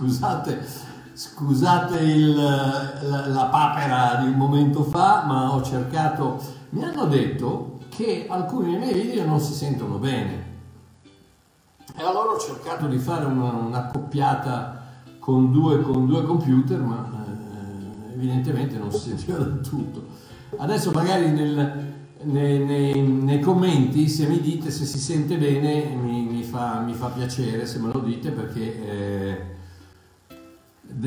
scusate, scusate il, la, la papera di un momento fa, ma ho cercato... Mi hanno detto che alcuni dei miei video non si sentono bene. E allora ho cercato di fare una, un'accoppiata con due, con due computer, ma eh, evidentemente non si sentiva del tutto. Adesso magari nel, nei, nei, nei, commenti se mi dite se si sente bene mi, mi, fa, mi fa, piacere se me lo dite perché eh,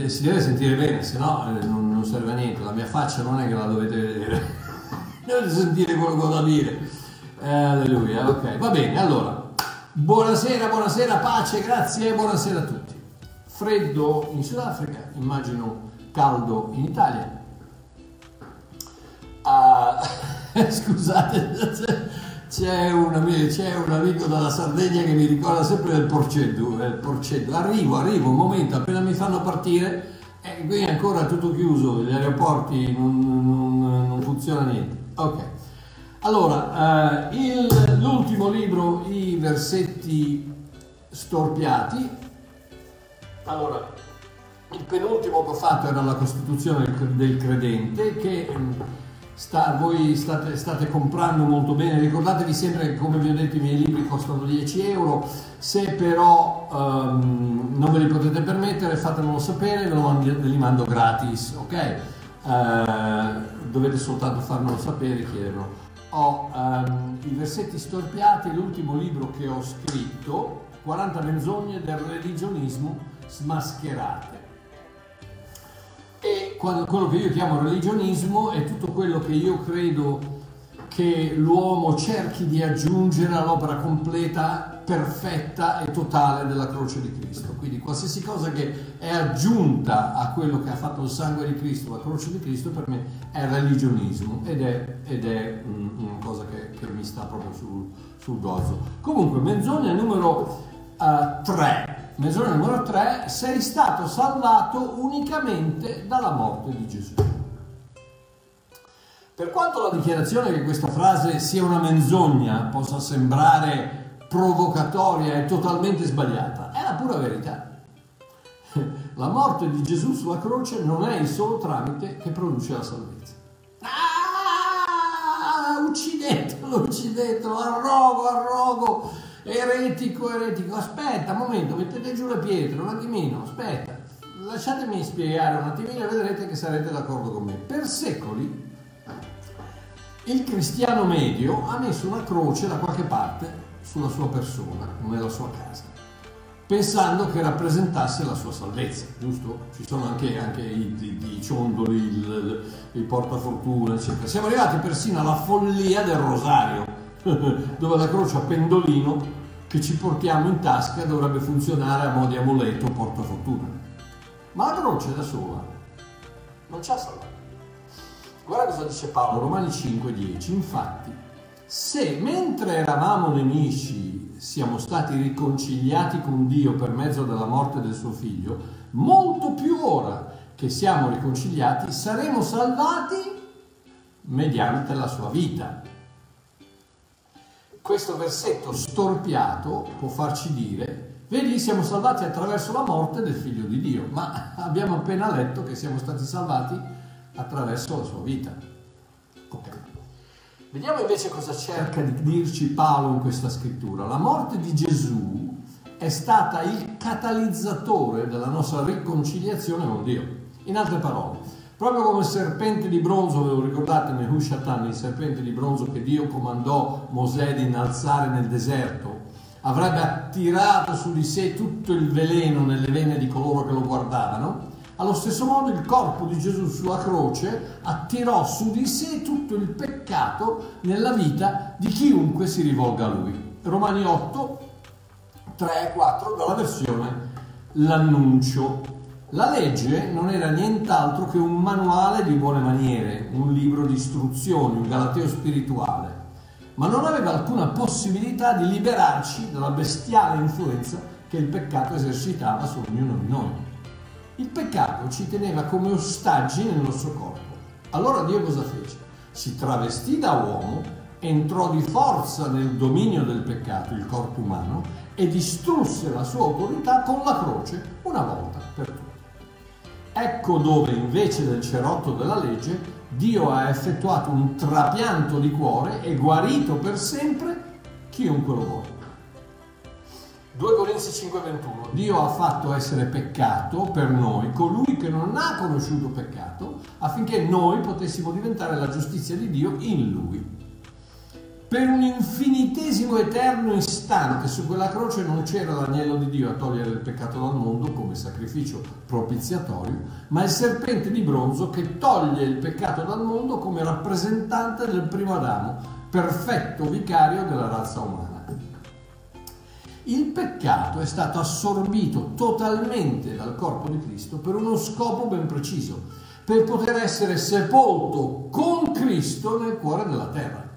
si deve sentire bene se no eh, non, non, serve a niente. La mia faccia non è che la dovete vedere. Dovete sentire quello che ho da dire. Eh, alleluia ok va bene allora. Buonasera buonasera pace grazie buonasera a tutti. Freddo in Sudafrica immagino caldo in Italia. Uh, Scusate, c'è un, un, amico dalla Sardegna che mi ricorda sempre del porceddu, il porceddu. Arrivo, arrivo, un momento, appena mi fanno partire, e qui è ancora tutto chiuso, gli aeroporti non, non, non funziona niente. Ok. Allora, eh, il, l'ultimo libro, i versetti storpiati. Allora, il penultimo che ho fatto era la Costituzione del credente, che sta, voi state, state, comprando molto bene, ricordatevi sempre che come vi ho detto i miei libri costano 10 euro, se però um, non ve li potete permettere fatemelo sapere, ve, mando, ve li mando gratis, ok? Uh, dovete soltanto farmelo sapere e chiederlo. Ho um, i versetti storpiati, l'ultimo libro che ho scritto, 40 menzogne del religionismo smascherate e quello che io chiamo religionismo è tutto quello che io credo che l'uomo cerchi di aggiungere all'opera completa, perfetta e totale della croce di Cristo. Quindi qualsiasi cosa che è aggiunta a quello che ha fatto il sangue di Cristo, la croce di Cristo, per me è religionismo ed è, ed è una cosa che, che, mi sta proprio sul, sul gozzo. Comunque, menzogna numero 3. Uh, Menzogna numero 3, sei stato salvato unicamente dalla morte di Gesù. Per quanto la dichiarazione che questa frase sia una menzogna possa sembrare provocatoria e totalmente sbagliata, è la pura verità. La morte di Gesù sulla croce non è il solo tramite che produce la salvezza. Ah, uccidetelo, uccidetelo, arrogo, arrogo eretico, eretico, aspetta un momento, mettete giù le pietre, un attimino, aspetta, lasciatemi spiegare un attimino e vedrete che sarete d'accordo con me. Per secoli il cristiano medio ha messo una croce da qualche parte sulla sua persona, nella sua casa, pensando che rappresentasse la sua salvezza, giusto? Ci sono anche, anche i, i, i, ciondoli, il, il portafortuna, eccetera. Siamo arrivati persino alla follia del rosario dove la croce a pendolino che ci portiamo in tasca dovrebbe funzionare a mo' di amuleto portafortuna. Ma la croce da sola non ci ha salvato. Guarda cosa dice Paolo, Romani 5:10. Infatti, se mentre eravamo nemici siamo stati riconciliati con Dio per mezzo della morte del suo figlio, molto più ora che siamo riconciliati saremo salvati mediante la sua vita questo versetto storpiato può farci dire, vedi siamo salvati attraverso la morte del figlio di Dio, ma abbiamo appena letto che siamo stati salvati attraverso la sua vita. Ok. Vediamo invece cosa cerca di dirci Paolo in questa scrittura. La morte di Gesù è stata il catalizzatore della nostra riconciliazione con Dio. In altre parole, Proprio come il serpente di bronzo, ve lo ricordate Nehushatan, il serpente di bronzo che Dio comandò Mosè di innalzare nel deserto, avrebbe attirato su di sé tutto il veleno nelle vene di coloro che lo guardavano, allo stesso modo il corpo di Gesù sulla croce attirò su di sé tutto il peccato nella vita di chiunque si rivolga a lui. Romani 8, 3 e 4 dalla versione L'annuncio la legge non era nient'altro che un manuale di buone maniere, un libro di istruzioni, un galateo spirituale, ma non aveva alcuna possibilità di liberarci dalla bestiale influenza che il peccato esercitava su ognuno di noi. Il peccato ci teneva come ostaggi nel nostro corpo. Allora Dio cosa fece? Si travestì da uomo, entrò di forza nel dominio del peccato, il corpo umano, e distrusse la sua autorità con la croce una volta per tutte. Ecco dove invece del cerotto della legge Dio ha effettuato un trapianto di cuore e guarito per sempre chiunque lo vuole. 2 Corinzi 5:21 Dio ha fatto essere peccato per noi colui che non ha conosciuto peccato affinché noi potessimo diventare la giustizia di Dio in lui. Per un infinitesimo eterno istante su quella croce non c'era l'agnello di Dio a togliere il peccato dal mondo come sacrificio propiziatorio, ma il serpente di bronzo che toglie il peccato dal mondo come rappresentante del primo Adamo, perfetto vicario della razza umana. Il peccato è stato assorbito totalmente dal corpo di Cristo per uno scopo ben preciso, per poter essere sepolto con Cristo nel cuore della terra.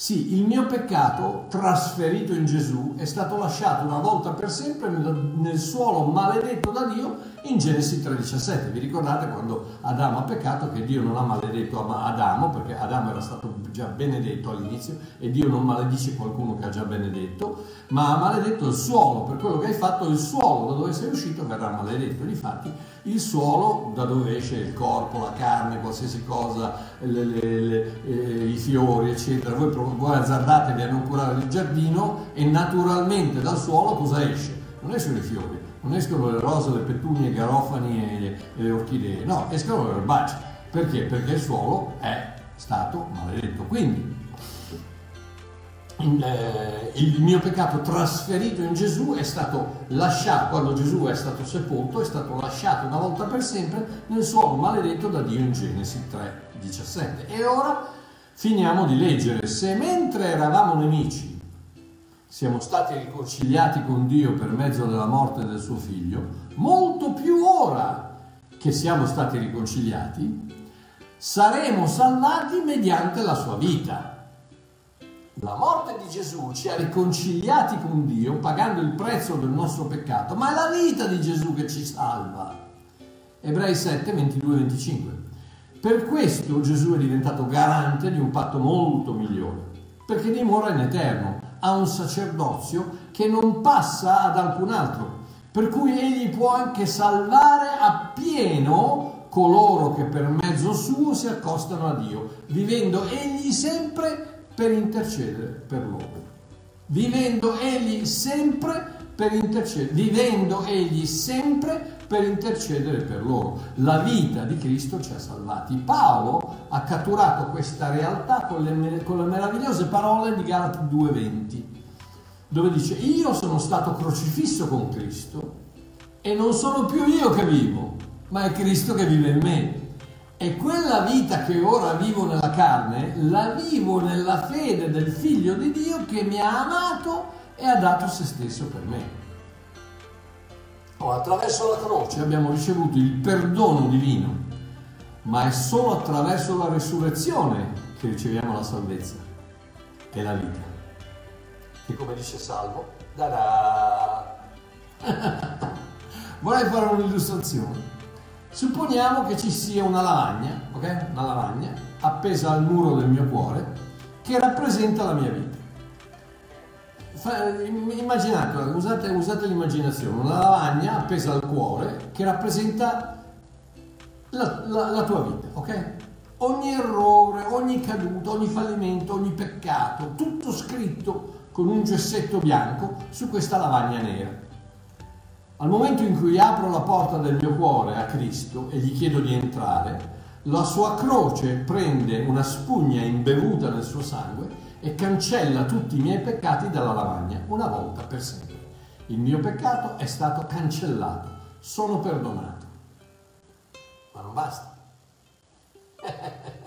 Sì, il mio peccato trasferito in Gesù è stato lasciato una volta per sempre nel, nel suolo maledetto da Dio in Genesi 3:17. Vi ricordate quando Adamo ha peccato che Dio non ha maledetto Adamo perché Adamo era stato già benedetto all'inizio e Dio non maledice qualcuno che ha già benedetto, ma ha maledetto il suolo, per quello che hai fatto il suolo da dove sei uscito verrà maledetto. Difatti il suolo da dove esce il corpo, la carne, qualsiasi cosa, le, le, le, eh, i fiori, eccetera. Voi, voi azzardatevi a non curare il giardino e naturalmente dal suolo cosa esce? Non escono i fiori, non escono le rose, le pettunie, i garofani e, e le orchidee, no, escono le erbacce. Perché? Perché il suolo è stato maledetto. Quindi eh, il mio peccato trasferito in Gesù è stato lasciato, quando Gesù è stato sepolto, è stato lasciato una volta per sempre nel suolo maledetto da Dio in Genesi 3, 17. E ora finiamo di leggere, se mentre eravamo nemici siamo stati riconciliati con Dio per mezzo della morte del suo figlio, molto più ora che siamo stati riconciliati, saremo salvati mediante la sua vita. La morte di Gesù ci ha riconciliati con Dio pagando il prezzo del nostro peccato, ma è la vita di Gesù che ci salva. Ebrei 7, 22, 25. Per questo Gesù è diventato garante di un patto molto migliore, perché dimora in eterno, ha un sacerdozio che non passa ad alcun altro, per cui egli può anche salvare appieno coloro che per mezzo suo si accostano a Dio, vivendo egli sempre per intercedere per loro. Vivendo egli sempre per intercedere, vivendo egli sempre per intercedere per loro. La vita di Cristo ci ha salvati. Paolo ha catturato questa realtà con le, con le meravigliose parole di Galati 2:20, dove dice: Io sono stato crocifisso con Cristo e non sono più io che vivo, ma è Cristo che vive in me. E quella vita che ora vivo nella carne, la vivo nella fede del Figlio di Dio che mi ha amato e ha dato se stesso per me. Oh, attraverso la croce abbiamo ricevuto il perdono divino, ma è solo attraverso la resurrezione che riceviamo la salvezza e la vita. E come dice Salvo, Vorrei fare un'illustrazione. Supponiamo che ci sia una lavagna, ok? Una lavagna appesa al muro del mio cuore che rappresenta la mia vita. Immaginate, usate, usate l'immaginazione, una lavagna appesa al cuore che rappresenta la, la, la tua vita, ok? Ogni errore, ogni caduta, ogni fallimento, ogni peccato, tutto scritto con un gessetto bianco su questa lavagna nera. Al momento in cui apro la porta del mio cuore a Cristo e gli chiedo di entrare, la sua croce prende una spugna imbevuta nel suo sangue e cancella tutti i miei peccati dalla lavagna, una volta per sempre. Il mio peccato è stato cancellato, sono perdonato. Ma non basta.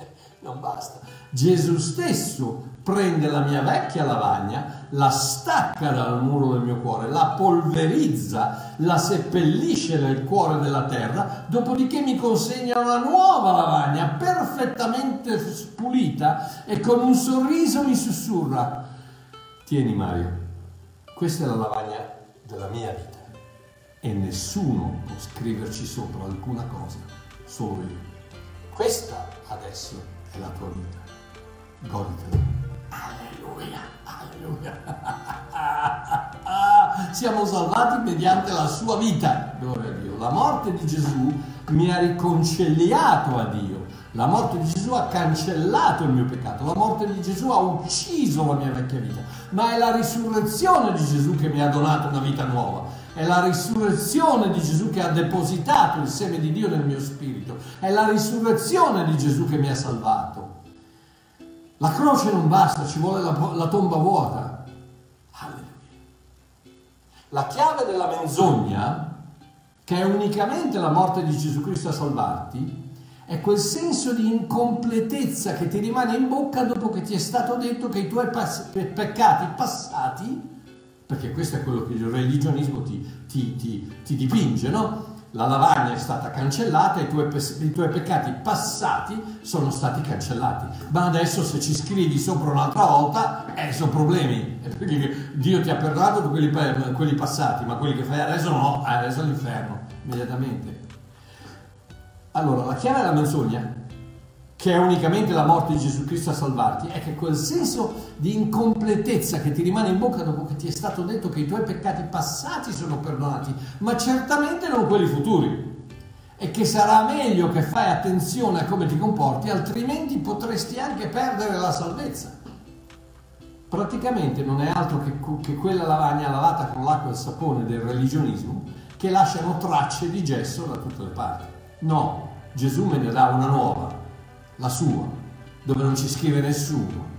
non basta. Gesù stesso prende la mia vecchia lavagna, la stacca dal muro del mio cuore, la polverizza, la seppellisce nel cuore della terra, dopodiché mi consegna una nuova lavagna perfettamente pulita e con un sorriso mi sussurra, tieni Mario, questa è la lavagna della mia vita e nessuno può scriverci sopra alcuna cosa, solo io. Questa adesso è la tua vita. Goditela. Alleluia, alleluia. siamo salvati mediante la sua vita, gloria a Dio. La morte di Gesù mi ha riconciliato a Dio. La morte di Gesù ha cancellato il mio peccato, la morte di Gesù ha ucciso la mia vecchia vita, ma è la risurrezione di Gesù che mi ha donato una vita nuova, è la risurrezione di Gesù che ha depositato il seme di Dio nel mio spirito, è la risurrezione di Gesù che mi ha salvato. La croce non basta, ci vuole la, la tomba vuota. Alleluia. La chiave della menzogna, che è unicamente la morte di Gesù Cristo a salvarti, è quel senso di incompletezza che ti rimane in bocca dopo che ti è stato detto che i tuoi pass- peccati passati, perché questo è quello che il religionismo ti, ti, ti, ti dipinge, no? La lavagna è stata cancellata e i tuoi, i tuoi, peccati passati sono stati cancellati. Ma adesso se ci scrivi sopra un'altra volta, eh, sono problemi. Perché Dio ti ha perdonato quelli, quelli passati, ma quelli che fai adesso no, adesso all'inferno, immediatamente. Allora, la chiave della menzogna, che è unicamente la morte di Gesù Cristo a salvarti, è che quel senso di incompletezza che ti rimane in bocca dopo che ti è stato detto che i tuoi peccati passati sono perdonati, ma certamente non quelli futuri. E che sarà meglio che fai attenzione a come ti comporti, altrimenti potresti anche perdere la salvezza. Praticamente non è altro che, che quella lavagna lavata con l'acqua e il sapone del religionismo che lasciano tracce di gesso da tutte le parti. No, Gesù me ne dà una nuova, la sua, dove non ci scrive nessuno.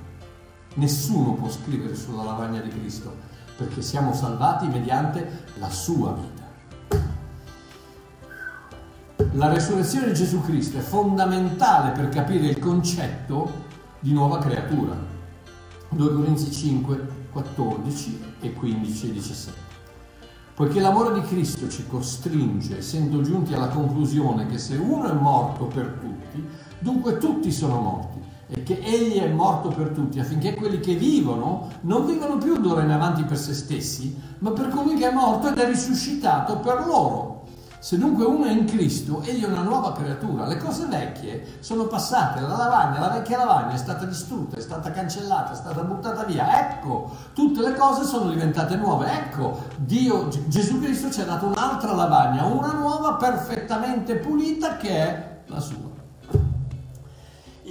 Nessuno può scrivere sulla lavagna di Cristo, perché siamo salvati mediante la sua vita. La resurrezione di Gesù Cristo è fondamentale per capire il concetto di nuova creatura. 2 Corinzi 5, 14 e 15 e 17. Poiché l'amore di Cristo ci costringe, essendo giunti alla conclusione che se uno è morto per tutti, dunque tutti sono morti e che egli è morto per tutti affinché quelli che vivono non vivono più d'ora in avanti per se stessi, ma per colui che è morto ed è risuscitato per loro. Se dunque uno è in Cristo, egli è una nuova creatura. Le cose vecchie sono passate, la lavagna, la vecchia lavagna è stata distrutta, è stata cancellata, è stata buttata via. Ecco, tutte le cose sono diventate nuove. Ecco, Dio, Gesù Cristo ci ha dato un'altra lavagna, una nuova perfettamente pulita che è la sua.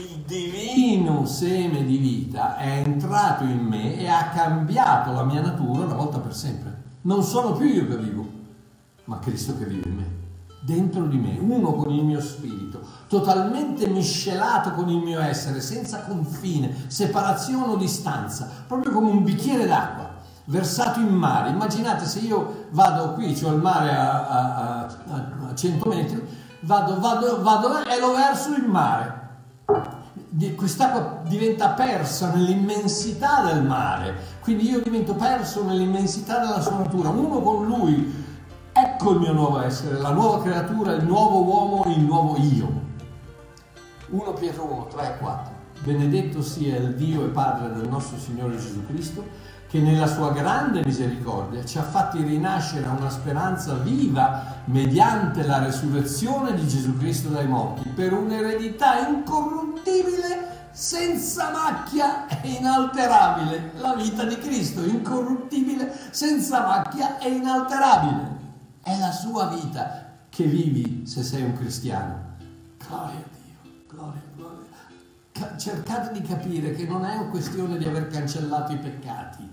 Il divino seme di vita è entrato in me e ha cambiato la mia natura una volta per sempre. Non sono più io che vivo, ma Cristo che vive in me, dentro di me, uno con il mio spirito, totalmente miscelato con il mio essere, senza confine, separazione o distanza, proprio come un bicchiere d'acqua versato in mare. Immaginate se io vado qui, c'ho il mare a, a, a, a 100 metri, vado, vado, vado e lo verso in mare. Quest'acqua diventa persa nell'immensità del mare, quindi io divento perso nell'immensità della sua natura, uno con lui, Ecco il mio nuovo essere, la nuova creatura, il nuovo uomo, il nuovo io. 1 Pietro 1, 3 e 4. Benedetto sia il Dio e Padre del nostro Signore Gesù Cristo, che nella sua grande misericordia ci ha fatti rinascere a una speranza viva mediante la resurrezione di Gesù Cristo dai morti, per un'eredità incorruttibile, senza macchia e inalterabile. La vita di Cristo, incorruttibile, senza macchia e inalterabile. È la sua vita che vivi se sei un cristiano. Gloria a Dio, gloria, gloria. Cercate di capire che non è una questione di aver cancellato i peccati.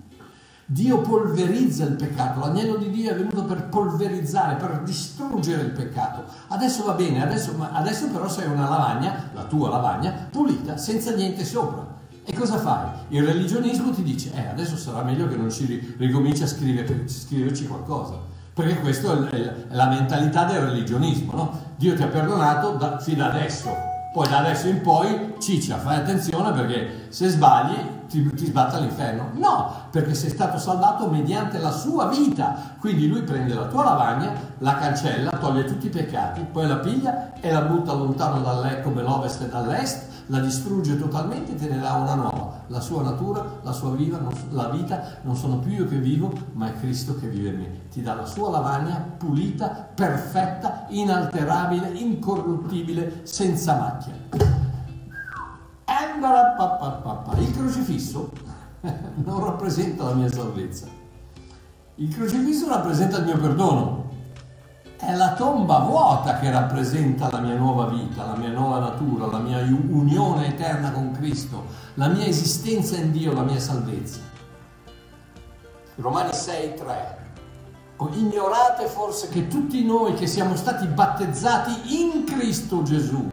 Dio polverizza il peccato, l'agnello di Dio è venuto per polverizzare, per distruggere il peccato. Adesso va bene, adesso, adesso però sei una lavagna, la tua lavagna, pulita, senza niente sopra. E cosa fai? Il religionismo ti dice, eh, adesso sarà meglio che non ci ricominci a scrivere, scriverci qualcosa perché questa è la mentalità del religionismo, no? Dio ti ha perdonato da, fino adesso, poi da adesso in poi ciccia, fai attenzione perché se sbagli ti, ti sbatte all'inferno. No, perché sei stato salvato mediante la sua vita. Quindi lui prende la tua lavagna, la cancella, toglie tutti i peccati, poi la piglia e la butta lontano dall'est come l'ovest e dall'est la distrugge totalmente e te ne dà una nuova. La sua natura, la sua viva, la vita non sono più io che vivo, ma è Cristo che vive in me. Ti dà la sua lavagna pulita, perfetta, inalterabile, incorruttibile, senza macchia. Il crocifisso non rappresenta la mia salvezza. Il crocifisso rappresenta il mio perdono. È la tomba vuota che rappresenta la mia nuova vita, la mia nuova natura, la mia unione eterna con Cristo, la mia esistenza in Dio, la mia salvezza. Romani 6, 3. Ignorate forse che tutti noi che siamo stati battezzati in Cristo Gesù,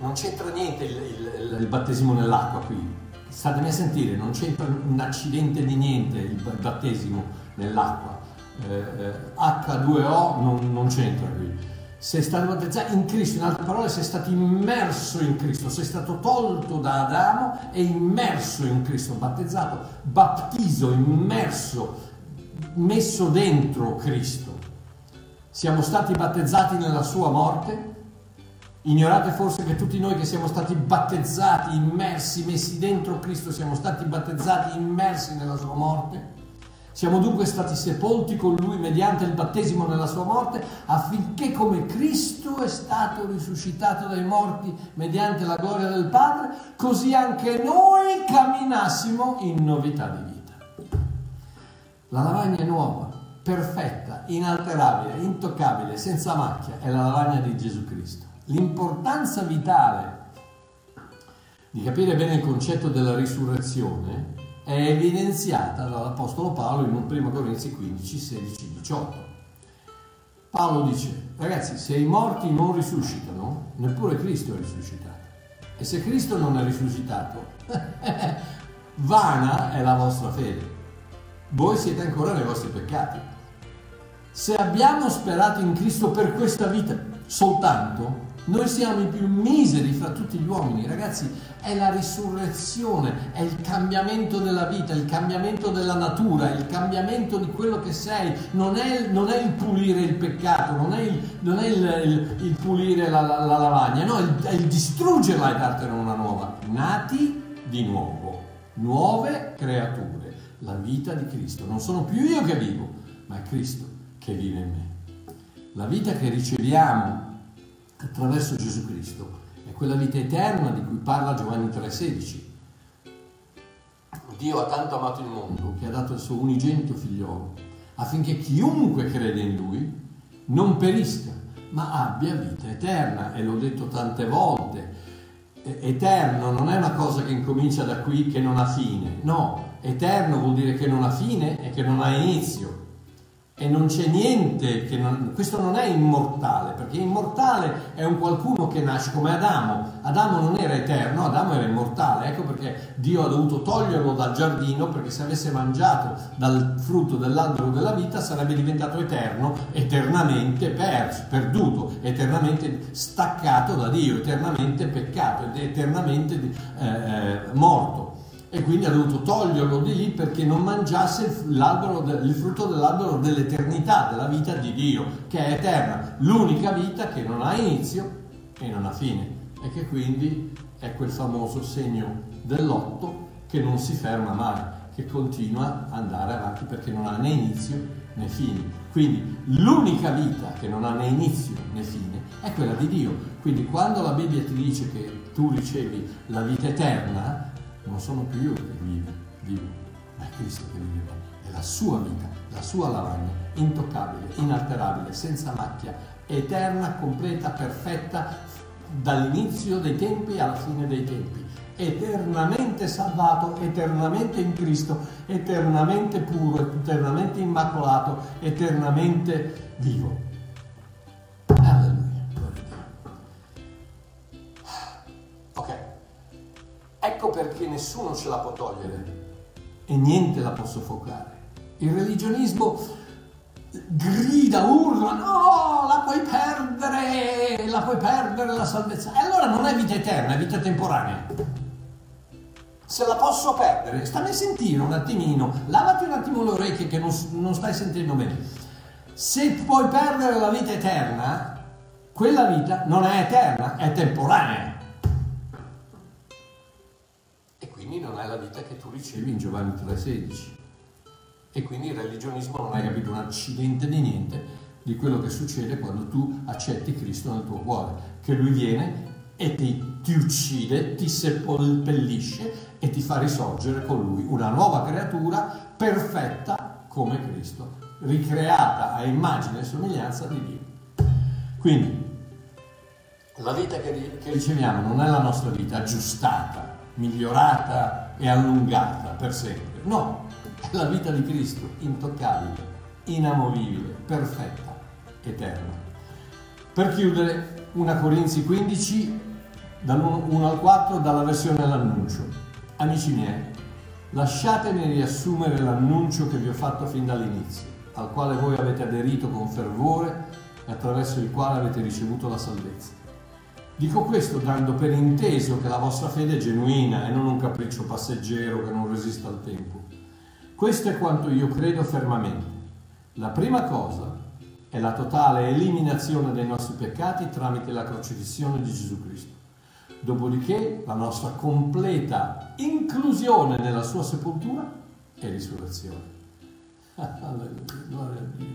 non c'entra niente il, il, il battesimo nell'acqua qui, statemi a sentire, non c'entra un accidente di niente il battesimo nell'acqua, H2O non, non c'entra qui sei stato battezzato in Cristo, in altre parole sei stato immerso in Cristo, sei stato tolto da Adamo e immerso in Cristo, battezzato, battizzo, immerso, messo dentro Cristo. Siamo stati battezzati nella sua morte. Ignorate forse che tutti noi che siamo stati battezzati, immersi, messi dentro Cristo, siamo stati battezzati, immersi nella sua morte? Siamo dunque stati sepolti con lui mediante il battesimo nella sua morte affinché come Cristo è stato risuscitato dai morti mediante la gloria del Padre, così anche noi camminassimo in novità di vita. La lavagna è nuova, perfetta, inalterabile, intoccabile, senza macchia, è la lavagna di Gesù Cristo. L'importanza vitale di capire bene il concetto della risurrezione è evidenziata dall'Apostolo Paolo in 1 Corinzi 15, 16, 18. Paolo dice, ragazzi, se i morti non risuscitano, neppure Cristo è risuscitato. E se Cristo non è risuscitato, vana è la vostra fede. Voi siete ancora nei vostri peccati. Se abbiamo sperato in Cristo per questa vita soltanto, noi siamo i più miseri fra tutti gli uomini, ragazzi, è la risurrezione, è il cambiamento della vita, il cambiamento della natura, il cambiamento di quello che sei, non è, non è il pulire il peccato, non è il, non è il, il, il pulire la, la, la, lavagna, no, è il, distruggerla e dartene una nuova. Nati di nuovo, nuove creature, la vita di Cristo. Non sono più io che vivo, ma è Cristo che vive in me. La vita che riceviamo attraverso Gesù Cristo. È quella vita eterna di cui parla Giovanni 3,16. Dio ha tanto amato il mondo che ha dato il suo unigenito figliolo affinché chiunque crede in lui non perisca, ma abbia vita eterna. E l'ho detto tante volte. Eterno non è una cosa che incomincia da qui che non ha fine, no, eterno vuol dire che non ha fine e che non ha inizio e non c'è niente che non, questo non è immortale perché immortale è un qualcuno che nasce come Adamo. Adamo non era eterno Adamo era immortale ecco perché Dio ha dovuto toglierlo dal giardino perché se avesse mangiato dal frutto dell'albero della vita sarebbe diventato eterno eternamente perso, perduto eternamente staccato da Dio eternamente peccato eternamente eh, eh, morto e quindi ha dovuto toglierlo di lì perché non mangiasse il frutto dell'albero dell'eternità, della vita di Dio, che è eterna, l'unica vita che non ha inizio e non ha fine e che quindi è quel famoso segno dell'otto che non si ferma mai, che continua ad andare avanti perché non ha né inizio né fine. Quindi l'unica vita che non ha né inizio né fine è quella di Dio. Quindi quando la Bibbia ti dice che tu ricevi la vita eterna, non sono più io che vivo, vivo, ma è Cristo che vive È la sua vita, la sua lavagna, intoccabile, inalterabile, senza macchia, eterna, completa, perfetta, dall'inizio dei tempi alla fine dei tempi. Eternamente salvato, eternamente in Cristo, eternamente puro, eternamente immacolato, eternamente vivo. Ecco perché nessuno ce la può togliere e niente la può soffocare. Il religionismo grida, urla, no, la puoi perdere, la puoi perdere la salvezza. E allora non è vita eterna, è vita temporanea. Se la posso perdere, stammi a sentire un attimino, lavati un attimo le orecchie che non, non stai sentendo bene. Se puoi perdere la vita eterna, quella vita non è eterna, è temporanea non è la vita che tu ricevi in Giovanni 3,16. E quindi il religionismo non hai capito un accidente di niente di quello che succede quando tu accetti Cristo nel tuo cuore, che Lui viene e ti, ti uccide, ti seppellisce e ti fa risorgere con Lui una nuova creatura perfetta come Cristo, ricreata a immagine e somiglianza di Dio. Quindi, la vita che, riceviamo non è la nostra vita aggiustata, migliorata e allungata per sempre, no, la vita di Cristo, intoccabile, inamovibile, perfetta, eterna. Per chiudere, 1 Corinzi 15, dall'1 al 4, dalla versione all'annuncio. Amici miei, lasciatemi riassumere l'annuncio che vi ho fatto fin dall'inizio, al quale voi avete aderito con fervore e attraverso il quale avete ricevuto la salvezza. Dico questo dando per inteso che la vostra fede è genuina e non un capriccio passeggero che non resiste al tempo. Questo è quanto io credo fermamente. La prima cosa è la totale eliminazione dei nostri peccati tramite la crocifissione di Gesù Cristo. Dopodiché la nostra completa inclusione nella sua sepoltura e risurrezione. Gloria a Dio.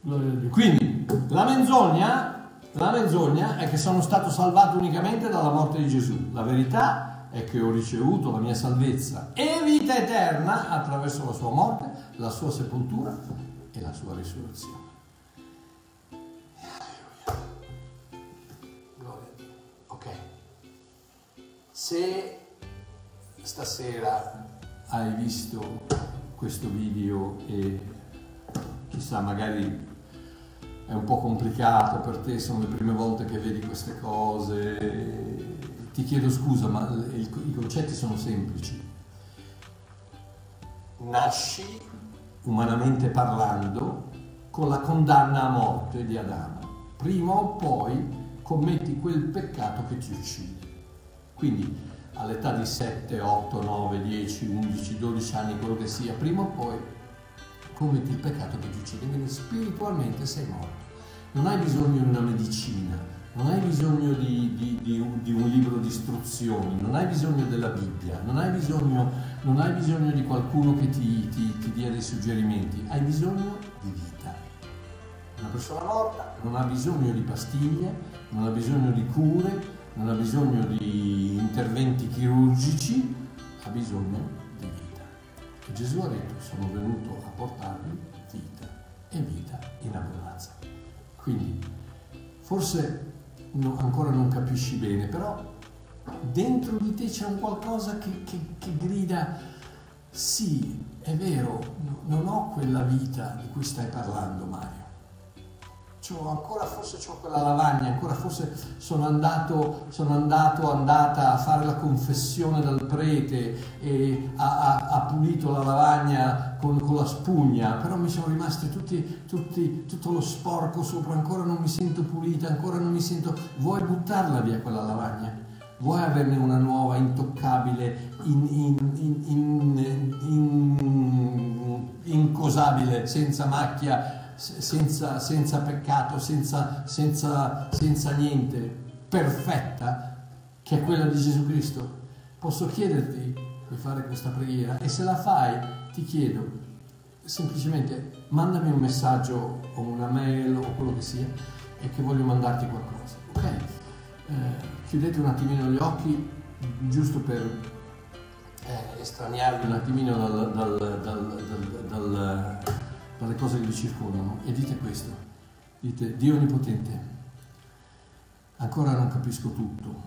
Gloria a Dio. Quindi la menzogna, la menzogna è che sono stato salvato unicamente dalla morte di Gesù. La verità è che ho ricevuto la mia salvezza e vita eterna attraverso la sua morte, la sua sepoltura e la sua risurrezione. Se stasera hai visto questo video e chissà, magari è un po' complicato per te, sono le prime volte che vedi queste cose, ti chiedo scusa, ma i concetti sono semplici. Nasci, umanamente parlando, con la condanna a morte di Adamo. Prima o poi commetti quel peccato che ti uccide. Quindi all'età di 7, 8, 9, 10, 11, 12 anni, quello che sia, prima o poi commetti il peccato che ti uccide, quindi spiritualmente sei morto. Non hai bisogno di una medicina, non hai bisogno di, di, di, un, di, un, libro di istruzioni, non hai bisogno della Bibbia, non hai bisogno, non hai bisogno di qualcuno che ti, ti, ti dia dei suggerimenti, hai bisogno di vita. Una persona morta non ha bisogno di pastiglie, non ha bisogno di cure, non ha bisogno di interventi chirurgici, ha bisogno di vita. E Gesù ha detto, sono venuto a portarvi vita e vita in abbondanza. Quindi, forse no, ancora non capisci bene, però dentro di te c'è un qualcosa che, che, che grida, sì, è vero, non ho quella vita di cui stai parlando Mario c'ho ancora forse ho quella lavagna, ancora forse sono andato, sono andato, andata a fare la confessione dal prete e ha, ha, ha pulito la lavagna con, con, la spugna, però mi sono rimasti tutti, tutti, tutto lo sporco sopra, ancora non mi sento pulita, ancora non mi sento... Vuoi buttarla via quella lavagna? Vuoi averne una nuova, intoccabile, in, in, in, incosabile, senza macchia? Senza, senza peccato, senza, senza, senza niente, perfetta, che è quella di Gesù Cristo, posso chiederti di fare questa preghiera e se la fai ti chiedo semplicemente mandami un messaggio o una mail o quello che sia e che voglio mandarti qualcosa. Ok? Eh, chiudete un attimino gli occhi giusto per eh, estraniarvi un attimino dal, dal, dal, dal dalle cose che vi circondano e dite questo, dite Dio Onnipotente, ancora non capisco tutto,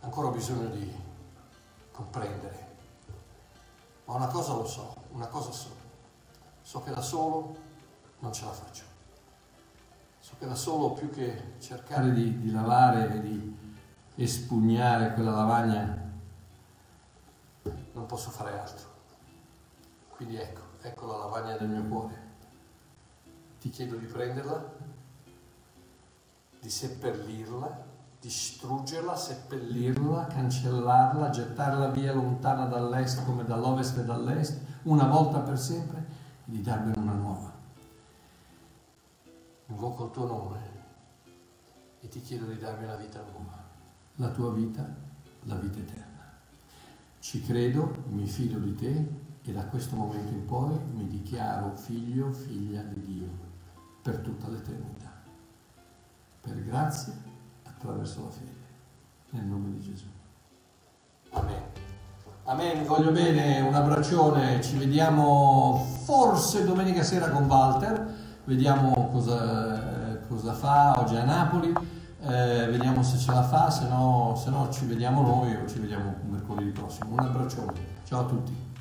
ancora ho bisogno di comprendere, ma una cosa lo so, una cosa so, so che da solo non ce la faccio, so che da solo più che cercare di, di lavare e di espugnare quella lavagna non posso fare altro. Quindi ecco, ecco la lavagna del mio cuore. Ti chiedo di prenderla, di seppellirla, distruggerla, seppellirla, cancellarla, gettarla via lontana dall'est come dall'ovest e dall'est, una volta per sempre, e di darmene una nuova. Invoco il tuo nome e ti chiedo di darmi una vita nuova, la tua vita, la vita eterna. Ci credo, mi fido di te e da questo momento in poi mi dichiaro figlio, figlia di Dio per tutta l'eternità. Per grazia attraverso la fede, nel nome di Gesù. Amen. Amen, voglio bene, un abbraccione, ci vediamo forse domenica sera con Walter, vediamo cosa, cosa fa oggi a Napoli, eh, vediamo se ce la fa, se no, se no ci vediamo noi o ci vediamo mercoledì prossimo. Un abbraccione, ciao a tutti.